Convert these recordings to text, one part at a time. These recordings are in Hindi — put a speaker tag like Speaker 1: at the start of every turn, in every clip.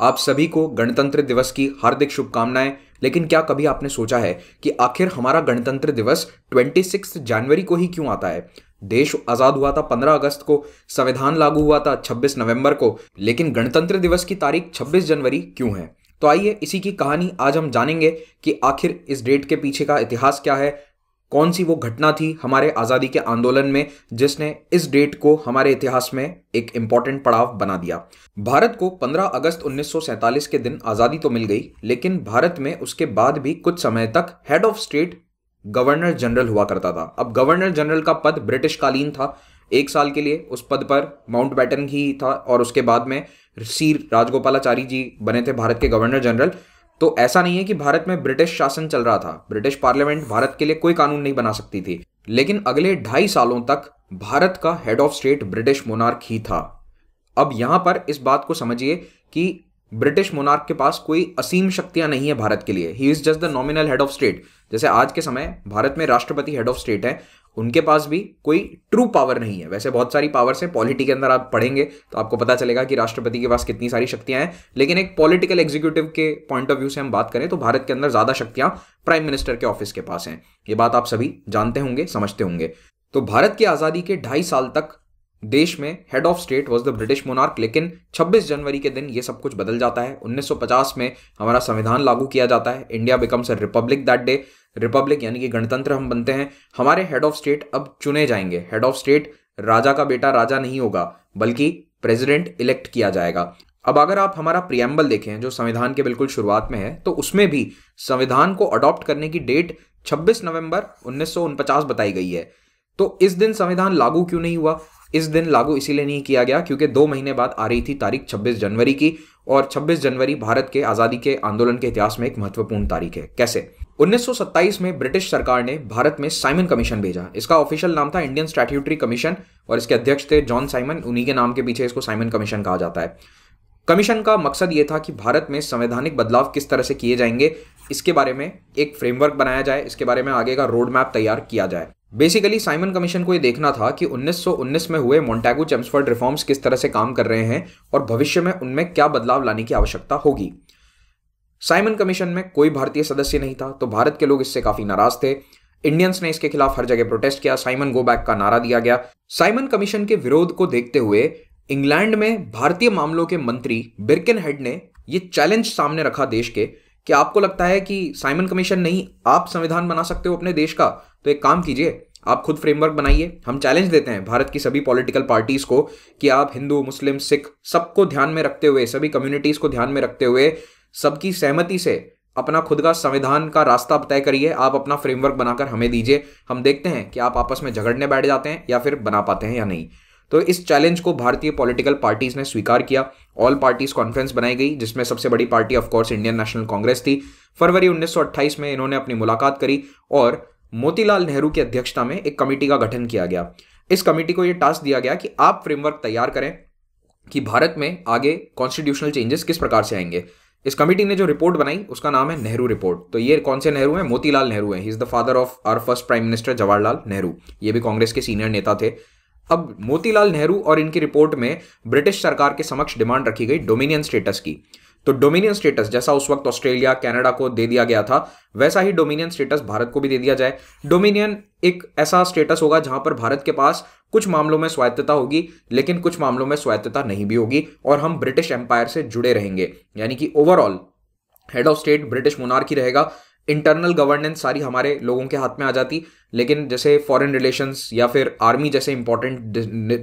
Speaker 1: आप सभी को गणतंत्र दिवस की हार्दिक शुभकामनाएँ। लेकिन क्या कभी आपने सोचा है कि आखिर हमारा गणतंत्र दिवस 26 जनवरी को ही क्यों आता है? देश आज़ाद हुआ था 15 अगस्त को, संविधान लागू हुआ था 26 नवंबर को, लेकिन गणतंत्र दिवस की तारीख 26 जनवरी क्यों है? तो आइए इसी की कहानी आज हम जानेंगे कि आखिर इस डेट के पीछे का इतिहास क्या है कौन सी वो घटना थी हमारे आज़ादी के आंदोलन में जिसने इस डेट को हमारे इतिहास में एक इंपॉर्टेंट पड़ाव बना दिया? भारत को 15 अगस्त 1947 के दिन आज़ादी तो मिल गई, लेकिन भारत में उसके बाद भी कुछ समय तक head of state governor general हुआ करता था। अब गवर्नर जनरल का पद ब्रिटिश कालीन था। एक साल के लिए उस पद पर माउंट बैटन ही था और उसके बाद में सी राजगोपालाचारी जी बने थे भारत के गवर्नर जनरल तो ऐसा नहीं है कि भारत में ब्रिटिश शासन चल रहा था। ब्रिटिश पार्लियामेंट भारत के लिए कोई कानून नहीं बना सकती थी। लेकिन अगले ढाई सालों तक भारत का head of state British monarch ही था। अब यहाँ पर इस बात को समझिए कि ब्रिटिश मोनार्क के पास कोई असीम शक्तियाँ नहीं है भारत के लिए। He is just the nominal head of state जैसे आज के समय भारत में राष्ट्रपति हेड ऑफ़ स्टेट है, उनके पास भी कोई ट्रू पावर नहीं है। वैसे बहुत सारी पावर्स हैं पॉलिटी के अंदर आप पढ़ेंगे तो आपको पता चलेगा कि राष्ट्रपति के पास कितनी सारी शक्तियाँ हैं। लेकिन एक पॉलिटिकल एग्जीक्यूटिव के पॉइंट ऑफ़ व्यू से हम बात करें तो भारत के अंदर ज़्यादा शक्तियाँ प्राइम मिनिस्टर के ऑफ़िस के पास हैं। ये बात आप सभी जानते होंगे, समझते होंगे। तो भारत की आज़ादी के ढाई साल तक देश में head of state was the British monarch लेकिन 26 जनवरी के दिन ये सब कुछ बदल जाता है। 1950 में हमारा संविधान लागू किया जाता है। India becomes a republic that day republic यानी कि गणतंत्र हम बनते हैं। हमारे हेड ऑफ़ स्टेट अब चुने जाएँगे। हेड ऑफ़ स्टेट राजा का बेटा राजा नहीं होगा, बल्कि प्रेसिडेंट इलेक्ट किया जाएगा। अब अगर आप हमारा प्रियम्बल देखें, जो संविधान के बिल्कुल शुरुआत में है तो उसमें भी संविधान को अडॉप्ट करने की डेट 26 नवंबर उन्नीस बताई गई है। तो इस दिन संविधान लागू क्यों नहीं हुआ? इस दिन लागू इसीलिए नहीं किया गया क्योंकि दो महीने बाद आ रही थी तारीख 26 जनवरी की और 26 जनवरी भारत के आज़ादी के आंदोलन के इतिहास में एक महत्वपूर्ण तारीख है। कैसे? 1927 में ब्रिटिश सरकार ने भारत में साइमन कमीशन भेजा। इसका ऑफिशियल नाम था इंडियन स्टैट्यूटरी कमीशन और इसके अध्यक्ष थे जॉन साइमन। उन्हीं के नाम के पीछे इसको साइमन कमीशन कहा जाता है। कमीशन का मकसद ये था कि भारत में संवैधानिक बदलाव किस तरह से किए जाएँगे, इसके बारे में एक फ्रेमवर्क बनाया जाए, इसके बारे में आगे का रोड मैप तैयार किया जाए। बेसिकली साइमन कमीशन को यह देखना था कि 1919 में हुए मोन्टैगो चेम्सफर्ड रिफॉर्म्स किस तरह से काम कर रहे हैं और भविष्य में उनमें क्या बदलाव लाने की आवश्यकता होगी। साइमन कमीशन में कोई भारतीय सदस्य नहीं था तो भारत के लोग इससे काफ़ी नाराज़ थे। इंडियंस ने इसके खिलाफ हर जगह प्रोटेस्ट किया साइमन गो बैक का नारा दिया गया। साइमन कमीशन के विरोध को देखते हुए इंग्लैंड में भारतीय मामलों के मंत्री बिरकिन हेड ने यह चैलेंज सामने रखा देश के, कि आपको लगता है कि साइमन कमीशन नहीं, आप संविधान बना सकते हो अपने देश का? तो एक काम कीजिए, आप खुद फ्रेमवर्क बनाइए। हम चैलेंज देते हैं भारत की सभी पॉलिटिकल पार्टीज़ को कि आप हिंदू, मुस्लिम, सिख सबको ध्यान में रखते हुए, सभी कम्युनिटीज को ध्यान में रखते हुए सबकी सहमति से अपना खुद का संविधान का रास्ता तय करिए। आप अपना फ्रेमवर्क बनाकर हमें दीजिए। हम देखते हैं कि आप आपस में झगड़ने बैठ जाते हैं या फिर बना पाते हैं या नहीं। तो इस चैलेंज को भारतीय पॉलिटिकल पार्टीज़ ने स्वीकार किया। ऑल पार्टीज़ कॉन्फ्रेंस बनाई गई, जिसमें सबसे बड़ी party of course Indian National Congress थी। फरवरी 1928 में इन्होंने अपनी मुलाकात करी और मोतीलाल नेहरू की अध्यक्षता में एक कमेटी का गठन किया गया। इस कमेटी को यह टास्क दिया गया कि आप फ्रेमवर्क तैयार करें कि भारत में आगे कॉन्स्टिट्यूशनल चेंजेस किस प्रकार से आएँगे। इस कमेटी ने जो रिपोर्ट बनाई, उसका नाम है नेहरू रिपोर्ट तो ये कौन से नेहरू हैं? मोतीलाल नेहरू हैं। He is the father of our first prime minister Jawaharlal Nehru ये भी कांग्रेस के सीनियर नेता थे। अब मोतीलाल नेहरू और इनकी रिपोर्ट में ब्रिटिश सरकार के समक्ष डिमांड रखी गई डोमिनियन स्टेटस की। तो डोमिनियन स्टेटस जैसा उस वक्त ऑस्ट्रेलिया कनाडा को दे दिया गया था, वैसा ही डोमिनियन स्टेटस भारत को भी दे दिया जाए। डोमिनियन एक ऐसा स्टेटस होगा जहाँ पर भारत के पास कुछ मामलों में स्वायत्तता होगी, लेकिन कुछ मामलों में स्वायत्तता नहीं भी होगी और हम ब्रिटिश एम्पायर से जुड़े रहेंगे। यानी कि overall head of state British monarchy रहेगा। इंटरनल गवर्नेंस सारी हमारे लोगों के हाथ में आ जाती। लेकिन जैसे फॉरेन रिलेशंस या फिर आर्मी जैसे इंपॉर्टेंट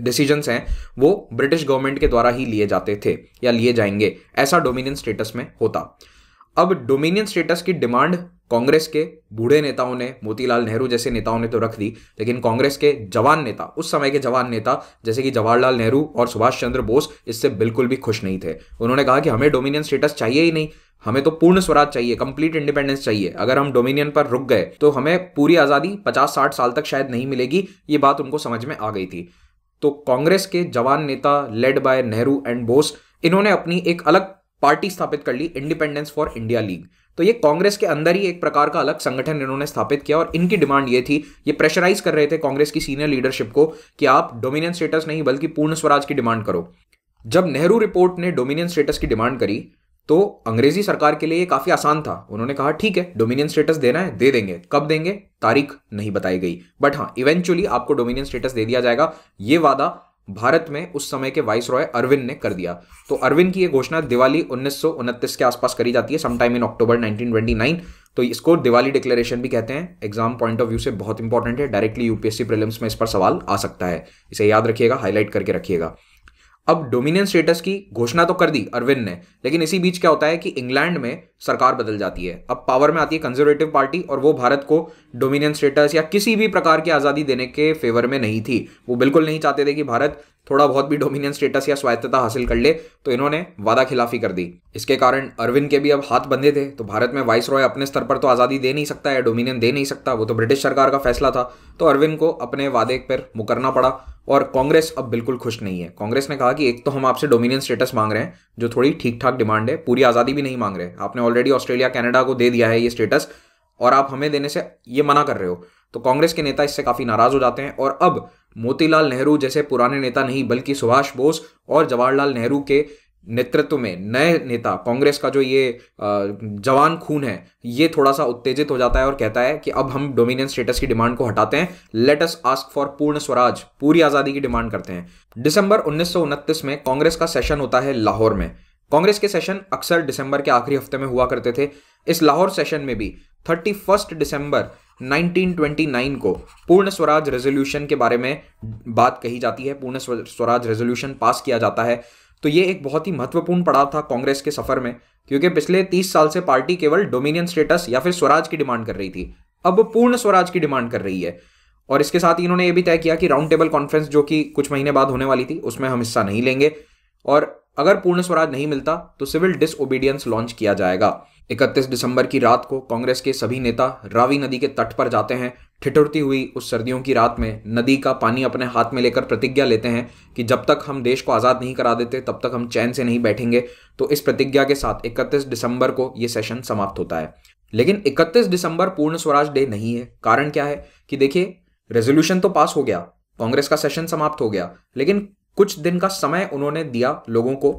Speaker 1: डिसीजंस हैं, वो ब्रिटिश गवर्नमेंट के द्वारा ही लिए जाते थे या लिए जाएँगे। ऐसा डोमिनियन स्टेटस में होता। अब डोमिनियन स्टेटस की डिमांड कांग्रेस के बूढ़े नेताओं ने, मोतीलाल नेहरू जैसे नेताओं ने तो रख दी, लेकिन कांग्रेस के जवान नेता, उस समय के जवान नेता, जैसे कि जवाहरलाल नेहरू और सुभाष चंद्र बोस, इससे बिल्कुल भी खुश नहीं थे। उन्होंने कहा कि हमें डोमिनियन स्टेटस चाहिए ही नहीं। हमें तो पूर्ण स्वराज चाहिए कंप्लीट इंडिपेंडेंस चाहिए। अगर हम डोमिनियन पर रुक गए तो हमें पूरी आज़ादी पचास साठ साल तक शायद नहीं मिलेगी। ये बात उनको समझ में आ गई थी। तो कांग्रेस के जवान नेता led by Nehru and Bose इन्होंने अपनी एक अलग पार्टी स्थापित कर ली इंडिपेंडेंस फॉर इंडिया लीग तो ये कांग्रेस के अंदर ही एक प्रकार का अलग संगठन इन्होंने स्थापित किया और इनकी डिमांड ये थी, ये प्रेशराइज कर रहे थे कांग्रेस की सीनियर लीडरशिप को कि आप डोमिनियन स्टेटस नहीं, बल्कि पूर्ण स्वराज की डिमांड करो। जब नेहरू रिपोर्ट ने डोमिनियन स्टेटस की डिमांड करी तो अंग्रेज़ी सरकार के लिए ये काफ़ी आसान था। उन्होंने कहा, ठीक है डोमिनियन स्टेटस देना है, दे देंगे। कब देंगे? तारीख नहीं बताई गई। बट हाँ इवेंचुअली आपको डोमिनियन स्टेटस दे दिया जाएगा। ये वादा भारत में उस समय के वाइस रॉय अरविंद ने कर दिया। तो अरविंद की यह घोषणा दिवाली उन्नीस सौ उनतीस के आसपास करी जाती है समटाइम इन अक्टूबर 1929 तो इसको दिवाली डिक्लेरेशन भी कहते हैं। एग्ज़ाम पॉइंट ऑफ़ व्यू से बहुत इंपॉर्टेंट है। डायरेक्टली यूपीएससी प्रीलिम्स में इस पर सवाल आ सकता है। इसे याद रखिएगा हाईलाइट करके रखिएगा। अब डोमिनियन स्टेटस की घोषणा तो कर दी अरविंद ने, लेकिन इसी बीच क्या होता है कि इंग्लैंड में सरकार बदल जाती है। अब पावर में आती है कंजर्वेटिव पार्टी और वो भारत को डोमिनियन स्टेटस या किसी भी प्रकार की आज़ादी देने के फेवर में नहीं थी। वो बिल्कुल नहीं चाहते थे कि भारत थोड़ा बहुत भी डोमिनियन स्टेटस या स्वायत्तता हासिल कर ले तो इन्होंने वादा खिलाफी कर दी। इसके कारण अरविंद के भी अब हाथ बंधे थे तो भारत में वाइस रॉय अपने स्तर पर तो आज़ादी दे नहीं सकता या डोमिनियन दे नहीं सकता, वो तो ब्रिटिश सरकार का फैसला था तो अरविंद को अपने वादे पर मुकरना पड़ा, और कांग्रेस अब बिल्कुल खुश नहीं है। कांग्रेस ने कहा कि एक तो हम आपसे डोमिनियन स्टेटस मांग रहे हैं, जो थोड़ी ठीक ठाक डिमांड है, पूरी आज़ादी भी नहीं मांग रहे। आपने ऑलरेडी ऑस्ट्रेलिया, कनाडा को दे दिया है ये स्टेटस, और आप हमें देने से ये मना कर रहे हो। तो कांग्रेस के नेता इससे काफ़ी नाराज़ हो जाते हैं, और अब मोतीलाल नेहरू जैसे पुराने नेता नहीं, बल्कि सुभाष बोस और जवाहरलाल नेहरू के नेतृत्व में नए नेता, कांग्रेस का जो ये जवान खून है, ये थोड़ा सा उत्तेजित हो जाता है और कहता है कि अब हम डोमिनियन स्टेटस की डिमांड को हटाते हैं। लेट अस आस्क फॉर पूर्ण स्वराज, पूरी आज़ादी की डिमांड करते हैं। दिसंबर उन्नीस सौ उनतीस में कांग्रेस का सेशन होता है लाहौर में। कांग्रेस के सेशन अक्सर दिसंबर के आखिरी हफ़्ते में हुआ करते थे। इस लाहौर सेशन में भी थर्टी दिसंबर 1929 को पूर्ण स्वराज रेजोल्यूशन के बारे में बात कही जाती है। पूर्ण स्वराज रेजोल्यूशन पास किया जाता है। तो ये एक बहुत ही महत्वपूर्ण पड़ाव था कांग्रेस के सफ़र में, क्योंकि पिछले 30 साल से पार्टी केवल डोमिनियन स्टेटस या फिर स्वराज की डिमांड कर रही थी। अब पूर्ण स्वराज की डिमांड कर रही है। और इसके साथ इन्होंने ये भी तय किया कि राउंड टेबल कॉन्फ्रेंस जो कि कुछ महीने बाद होने वाली थी, उसमें हम हिस्सा नहीं लेंगे। और अगर पूर्ण स्वराज नहीं मिलता तो सिविल डिसओबीडियंस लॉन्च किया जाएगा। 31 दिसंबर की रात को कांग्रेस के सभी नेता रावी नदी के तट पर जाते हैं। ठिठुरती हुई उस सर्दियों की रात में नदी का पानी अपने हाथ में लेकर प्रतिज्ञा लेते हैं कि जब तक हम देश को आज़ाद नहीं करा देते, तब तक हम चैन से नहीं बैठेंगे। तो इस प्रतिज्ञा के साथ 31 दिसंबर को यह सेशन समाप्त होता है। लेकिन 31 दिसंबर पूर्ण स्वराज डे नहीं है। कारण क्या है कि देखिए, रेजोल्यूशन तो पास हो गया। कांग्रेस का सेशन समाप्त हो गया। लेकिन कुछ दिन का समय उन्होंने दिया लोगों को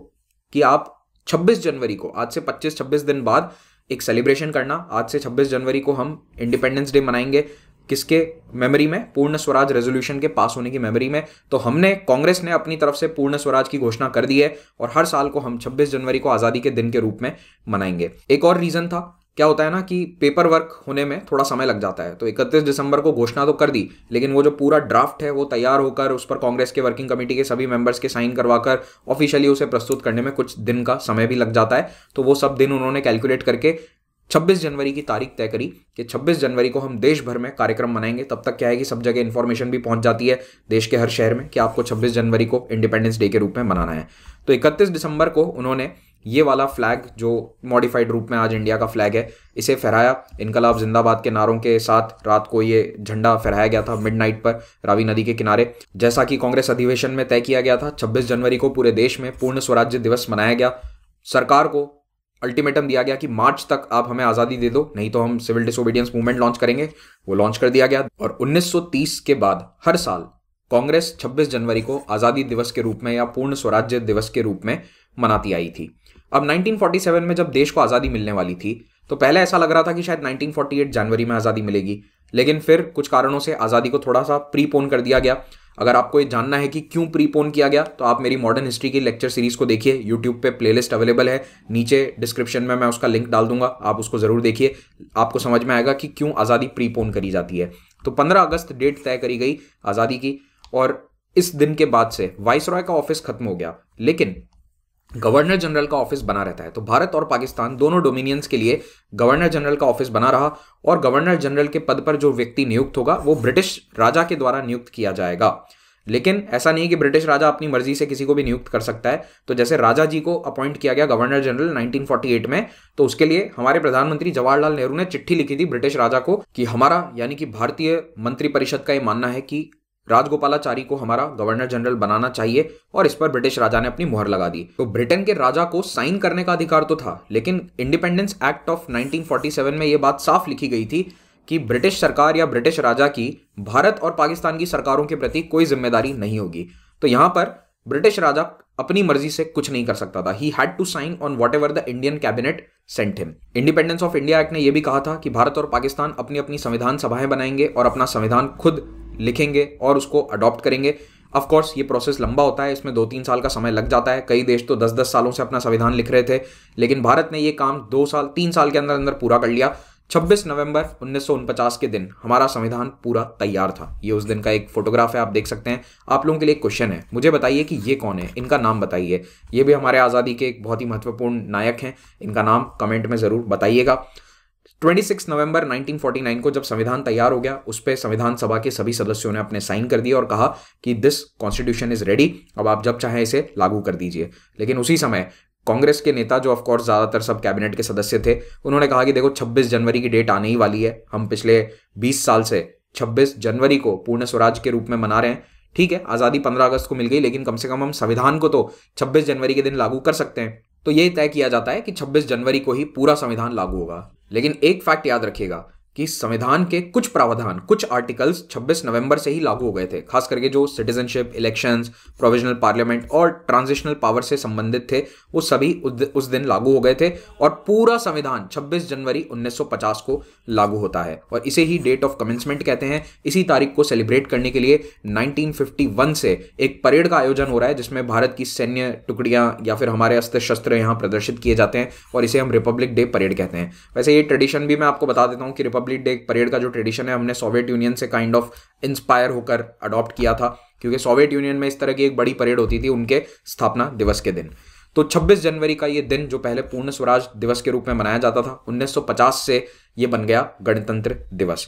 Speaker 1: कि आप 26 जनवरी को, आज से 25-26 दिन बाद एक सेलिब्रेशन करना। आज से 26 जनवरी को हम इंडिपेंडेंस डे मनाएँगे। किसके? मेमोरी में, पूर्ण स्वराज रेजोल्यूशन के पास होने की मेमोरी में। तो हमने, कांग्रेस ने अपनी तरफ़ से पूर्ण स्वराज की घोषणा कर दी है और हर साल को हम 26 जनवरी को आज़ादी के दिन के रूप में मनाएँगे। एक और रीज़न था क्या होता है ना कि पेपर वर्क होने में थोड़ा समय लग जाता है। तो 31 दिसंबर को घोषणा तो कर दी, लेकिन वो जो पूरा ड्राफ्ट है, वो तैयार होकर उस पर कांग्रेस के वर्किंग कमेटी के सभी मेंबर्स के साइन करवाकर ऑफिशियली उसे प्रस्तुत करने में कुछ दिन का समय भी लग जाता है। तो वो सब दिन उन्होंने कैलकुलेट करके 26 जनवरी की तारीख तय करी कि 26 जनवरी को हम देश भर में कार्यक्रम मनाएँगे। तब तक क्या है कि सब जगह इन्फॉर्मेशन भी पहुँच जाती है देश के हर शहर में कि आपको 26 जनवरी को इंडिपेंडेंस डे के रूप में मनाना है। तो 31 दिसंबर को उन्होंने ये वाला फ्लैग जो मॉडिफाइड रूप में आज इंडिया का फ्लैग है, इसे फहराया। इनकलाब जिंदाबाद के नारों के साथ रात को ये झंडा फहराया गया था मिडनाइट पर रावी नदी के किनारे। जैसा कि कांग्रेस अधिवेशन में तय किया गया था 26 जनवरी को पूरे देश में पूर्ण स्वराज्य दिवस मनाया गया। सरकार को अल्टीमेटम दिया गया कि मार्च तक आप हमें आज़ादी दे दो, नहीं तो हम सिविल डिसोबीडियंस मूवमेंट लॉन्च करेंगे। वो लॉन्च कर दिया गया और 1930 के बाद हर साल कांग्रेस 26 जनवरी को आज़ादी दिवस के रूप में या पूर्ण स्वराज्य दिवस के रूप में मनाती आई थी। अब 1947 में जब देश को आज़ादी मिलने वाली थी तो पहले ऐसा लग रहा था कि शायद 1948 जनवरी में आज़ादी मिलेगी। लेकिन फिर कुछ कारणों से आज़ादी को थोड़ा सा प्रीपोन कर दिया गया। अगर आपको ये जानना है कि क्यों प्रीपोन किया गया तो आप मेरी मॉडर्न हिस्ट्री की लेक्चर सीरीज़ को देखिए। यूट्यूब पे प्लेलिस्ट अवेलेबल है। नीचे डिस्क्रिप्शन में मैं उसका लिंक डाल दूँगा। आप उसको ज़रूर देखिए। आपको समझ में आएगा कि क्यों आज़ादी प्रीपोन करी जाती है। तो 15 अगस्त डेट तय करी गई आज़ादी की। और इस दिन के बाद से वाइस रॉय का ऑफ़िस खत्म हो गया। लेकिन गवर्नर जनरल का ऑफ़िस बना रहता है। तो भारत और पाकिस्तान दोनों डोमिनियंस के लिए गवर्नर जनरल का ऑफ़िस बना रहा और गवर्नर जनरल के पद पर जो व्यक्ति नियुक्त होगा, वो ब्रिटिश राजा के द्वारा नियुक्त किया जाएगा। लेकिन ऐसा नहीं कि ब्रिटिश राजा अपनी मर्ज़ी से किसी को भी नियुक्त कर सकता है। तो जैसे राजा जी को अपॉइंट किया गया गवर्नर जनरल 1948 में तो उसके लिए हमारे प्रधानमंत्री जवाहरलाल नेहरू ने चिट्ठी लिखी थी ब्रिटिश राजा को कि हमारा, यानी कि भारतीय मंत्रिपरिषद का यह मानना है कि राजगोपालाचारी को हमारा गवर्नर जनरल बनाना चाहिए और इस पर ब्रिटिश राजा ने अपनी मुहर लगा दी। तो ब्रिटेन के राजा को साइन करने का अधिकार तो था, लेकिन इंडिपेंडेंस एक्ट ऑफ़ 1947 में यह बात साफ़ लिखी गई थी कि ब्रिटिश सरकार या ब्रिटिश राजा की, भारत और पाकिस्तान की सरकारों के प्रति कोई ज़िम्मेदारी नहीं होगी। तो यहाँ पर ब्रिटिश राजा अपनी मर्ज़ी से कुछ नहीं कर सकता था। He had to sign on whatever the Indian cabinet sent him independence of India act ने यह भी कहा था कि भारत और पाकिस्तान अपनी अपनी संविधान सभाएँ बनाएँगे और अपना संविधान खुद लिखेंगे और उसको अडॉप्ट करेंगे। ऑफकोर्स ये प्रोसेस लंबा होता है, इसमें दो तीन साल का समय लग जाता है। कई देश तो दस दस सालों से अपना संविधान लिख रहे थे, लेकिन भारत ने ये काम दो साल, तीन साल के अंदर अंदर पूरा कर लिया। 26 नवंबर उन्नीस के दिन हमारा संविधान पूरा तैयार था। ये उस दिन का एक फोटोग्राफ है, आप देख सकते हैं। आप लोगों के लिए एक क्वेश्चन है। मुझे बताइए कि ये कौन है? इनका नाम बताइए। ये भी हमारे आज़ादी के एक बहुत ही महत्वपूर्ण नायक हैं। इनका नाम कमेंट में ज़रूर बताइएगा। 26 नवंबर 1949 को जब संविधान तैयार हो गया, उस पर संविधान सभा के सभी सदस्यों ने अपने साइन कर दिए और कहा कि दिस कॉन्स्टिट्यूशन इज़ रेडी अब आप जब चाहें इसे लागू कर दीजिए। लेकिन उसी समय कांग्रेस के नेता, जो ऑफकोर्स ज़्यादातर सब कैबिनेट के सदस्य थे, उन्होंने कहा कि देखो 26 जनवरी की डेट आने ही वाली है। हम पिछले 20 साल से 26 जनवरी को पूर्ण स्वराज के रूप में मना रहे हैं। ठीक है, आज़ादी 15 अगस्त को मिल गई, लेकिन कम से कम हम संविधान को तो 26 जनवरी के दिन लागू कर सकते हैं। तो ये तय किया जाता है कि 26 जनवरी को ही पूरा संविधान लागू होगा। लेकिन एक फैक्ट याद रखिएगा कि संविधान के कुछ प्रावधान, कुछ आर्टिकल्स 26 नवंबर से ही लागू हो गए थे, खास करके जो सिटीजनशिप इलेक्शंस प्रोविजनल पार्लियामेंट और ट्रांजिशनल पावर से संबंधित थे, वो सभी उस दिन लागू हो गए थे और पूरा संविधान 26 जनवरी 1950 को लागू होता है। और इसे ही डेट ऑफ़ कमेंसमेंट कहते हैं। इसी तारीख को सेलिब्रेट करने के लिए 1951 से एक परेड का आयोजन हो रहा है, जिसमें भारत की सैन्य टुकड़ियाँ या फिर हमारे अस्त्र शस्त्र यहाँ प्रदर्शित किए जाते हैं और इसे हम रिपब्लिक डे परेड कहते हैं। वैसे ये ट्रेडिशन भी मैं आपको बता देता हूँ कि रिपब्लिक रिपब्लिक डे परेड का जो ट्रेडिशन है, हमने सोवियत यूनियन से काइंड ऑफ़ इंस्पायर होकर अडॉप्ट किया था, क्योंकि सोवियत यूनियन में इस तरह की एक बड़ी परेड होती थी उनके स्थापना दिवस के दिन। तो 26 जनवरी का ये दिन, जो पहले पूर्ण स्वराज दिवस के रूप में मनाया जाता था 1950 से ये बन गया गणतंत्र दिवस।